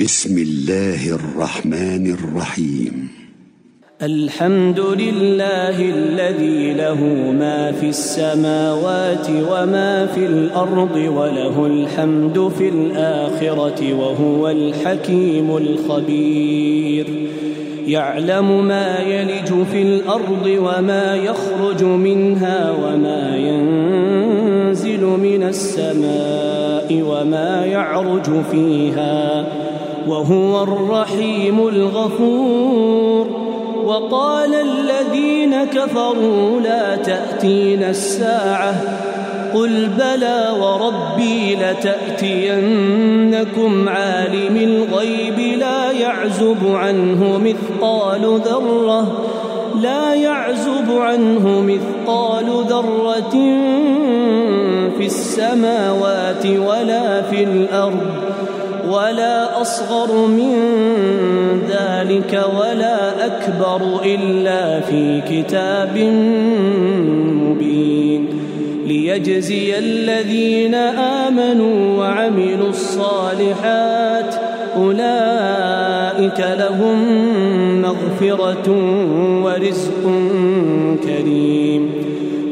بسم الله الرحمن الرحيم. الحمد لله الذي له ما في السماوات وما في الأرض وله الحمد في الآخرة وهو الحكيم الخبير. يعلم ما يلج في الأرض وما يخرج منها وما ينزل من السماء وما يعرج فيها. وهو الرحيم الغفور. وقال الذين كفروا لا تاتين الساعة. قل بلى وربي لتأتينكم عالم الغيب لا يعزب عنه مثقال ذرة. لا يعزب عنه مثقال ذرة في السماوات ولا في الأرض. ولا أصغر من ذلك ولا أكبر إلا في كتاب مبين ليجزي الذين آمنوا وعملوا الصالحات أولئك لهم مغفرة ورزق كريم.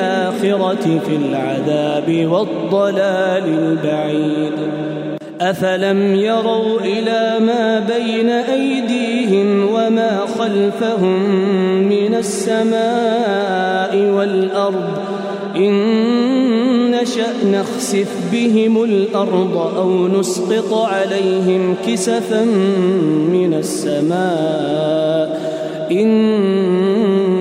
بالاخره في العذاب والضلال البعيد. افلم يروا إلى ما بين ايديهم وما خلفهم من السماء والارض ان نشا نخسف بهم الأرض أو نسقط عليهم كسفا من السماء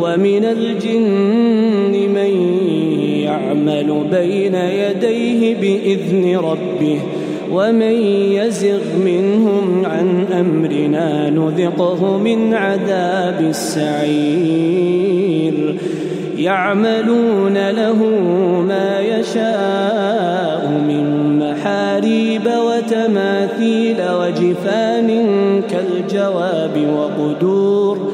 ومن الجن من يعمل بين يديه بإذن ربه ومن يزغ منهم عن أمرنا نذقه من عذاب السعير. يعملون له ما يشاء من محاريب وتماثيل وجفان كالجواب وقدور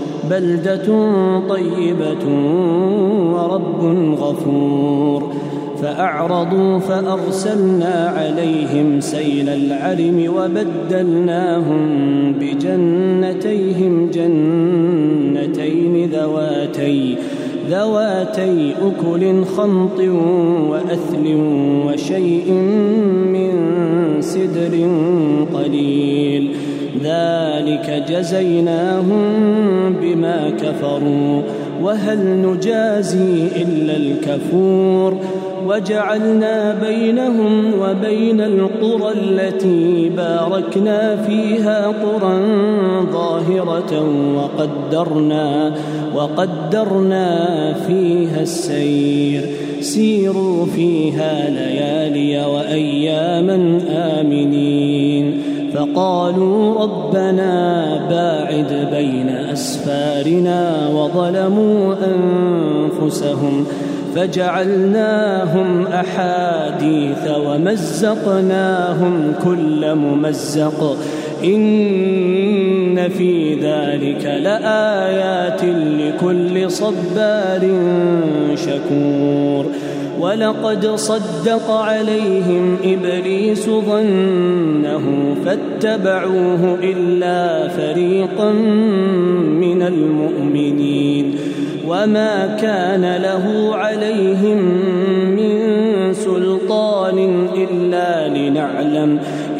بلدة طيبة ورب غفور. فأعرضوا فأرسلنا عليهم سيل العرم وبدلناهم بجنتيهم جنتين ذواتي ذواتي أكل خمط وأثل وشيء من سدر قليل. ذلك جزيناهم بما كفروا وهل نجازي إلا الكفور وجعلنا بينهم وبين القرى التي باركنا فيها قرى ظاهرة وقدرنا وقدرنا فيها السير سيروا فيها ليالي وأياما آمنين فقالوا ربنا باعد بين أسفارنا وظلموا أنفسهم فجعلناهم أحاديث ومزقناهم كل ممزق في ذلك لآيات لكل صبار شكور. ولقد صدق عليهم إبليس ظنه فاتبعوه إلا فريقا من المؤمنين. وما كان له عليهم من سلطان إلا لنعلم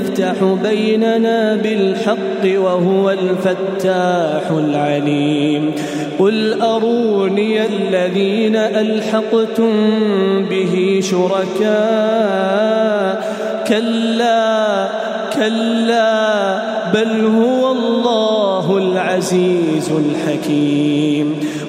يفتح بيننا بالحق وهو الفتاح العليم. قل أروني الذين ألحقتم به شركاء. كلا كلا بل هو الله العزيز الحكيم.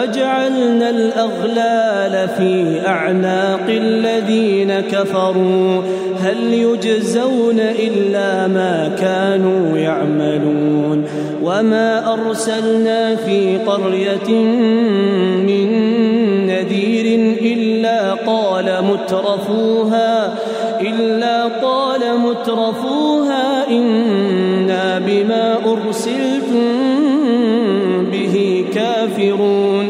وجعلنا الأغلال في أعناق الذين كفروا. هل يجزون إلا ما كانوا يعملون. وما أرسلنا في قرية من نذير إلا قال مترفوها إلا قال مترفوها إنا بما أرسلتم به كافرون.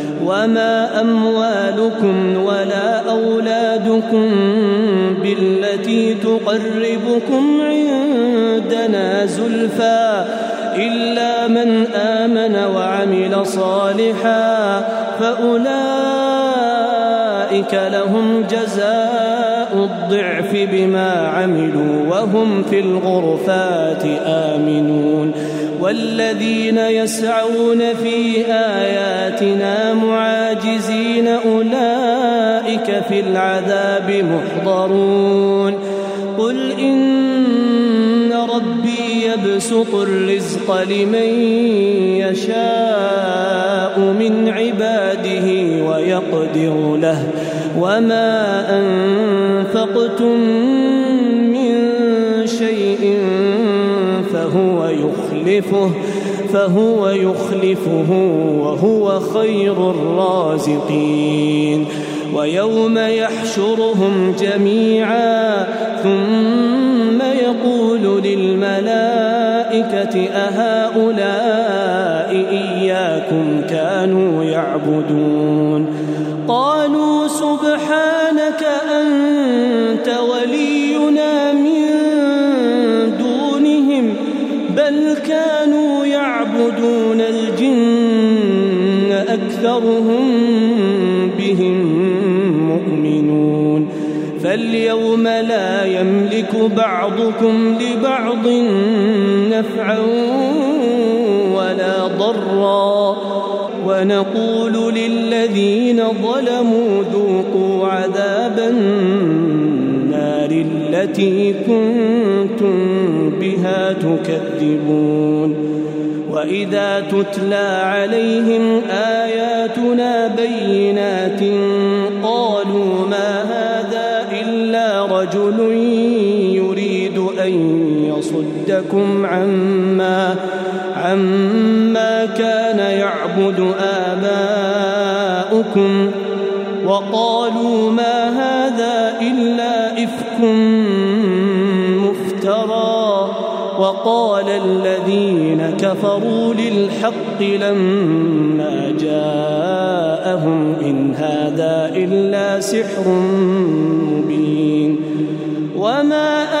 وما أموالكم ولا أولادكم بالتي تقربكم عندنا زلفى إلا من آمن وعمل صالحا فأولئك لهم جزاء الضعف بما عملوا وهم في الغرفات آمنون والذين يسعون في آياتنا معاجزين أولئك في العذاب محضرون قل إن ربي يبسط الرزق لمن يشاء من عباده ويقدر له وما أنفقتم من شيء فهو يخلفه فهو يخلفه وهو خير الرازقين. ويوم يحشرهم جميعا ثم يقول للملائكة أهؤلاء إياكم كانوا يعبدون. قالوا بعضكم لبعض نفعا ولا ضرا. ونقول للذين ظلموا ذوقوا عذاب النار التي كنتم بها تكذبون. وإذا تتلى عليهم آياتنا بينات قالوا ما هذا إلا رجل يصدكم عما عما كان يعبد آباؤكم وقالوا ما هذا إلا إفك مفترى وقال الذين كفروا للحق لما جاءهم إن هذا إلا سحر مبين وما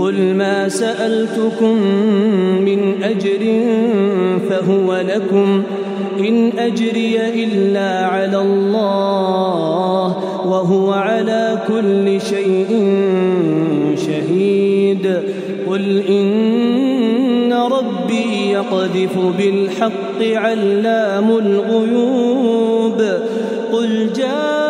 قل ما سألتكم من أجر فهو لكم إن أجري إلا على الله وهو على كل شيء شهيد قل إن ربي يقذف بالحق علام الغيوب قل جاء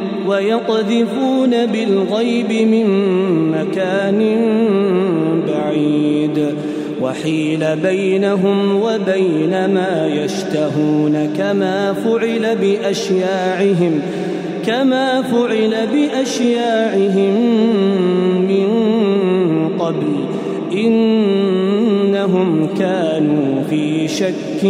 ويقذفون بالغيب من مكان بعيد. وحيل بينهم وبين ما يشتهون كما فعل بأشياعهم كما فعل بأشياعهم من قبل. إنهم كانوا في شك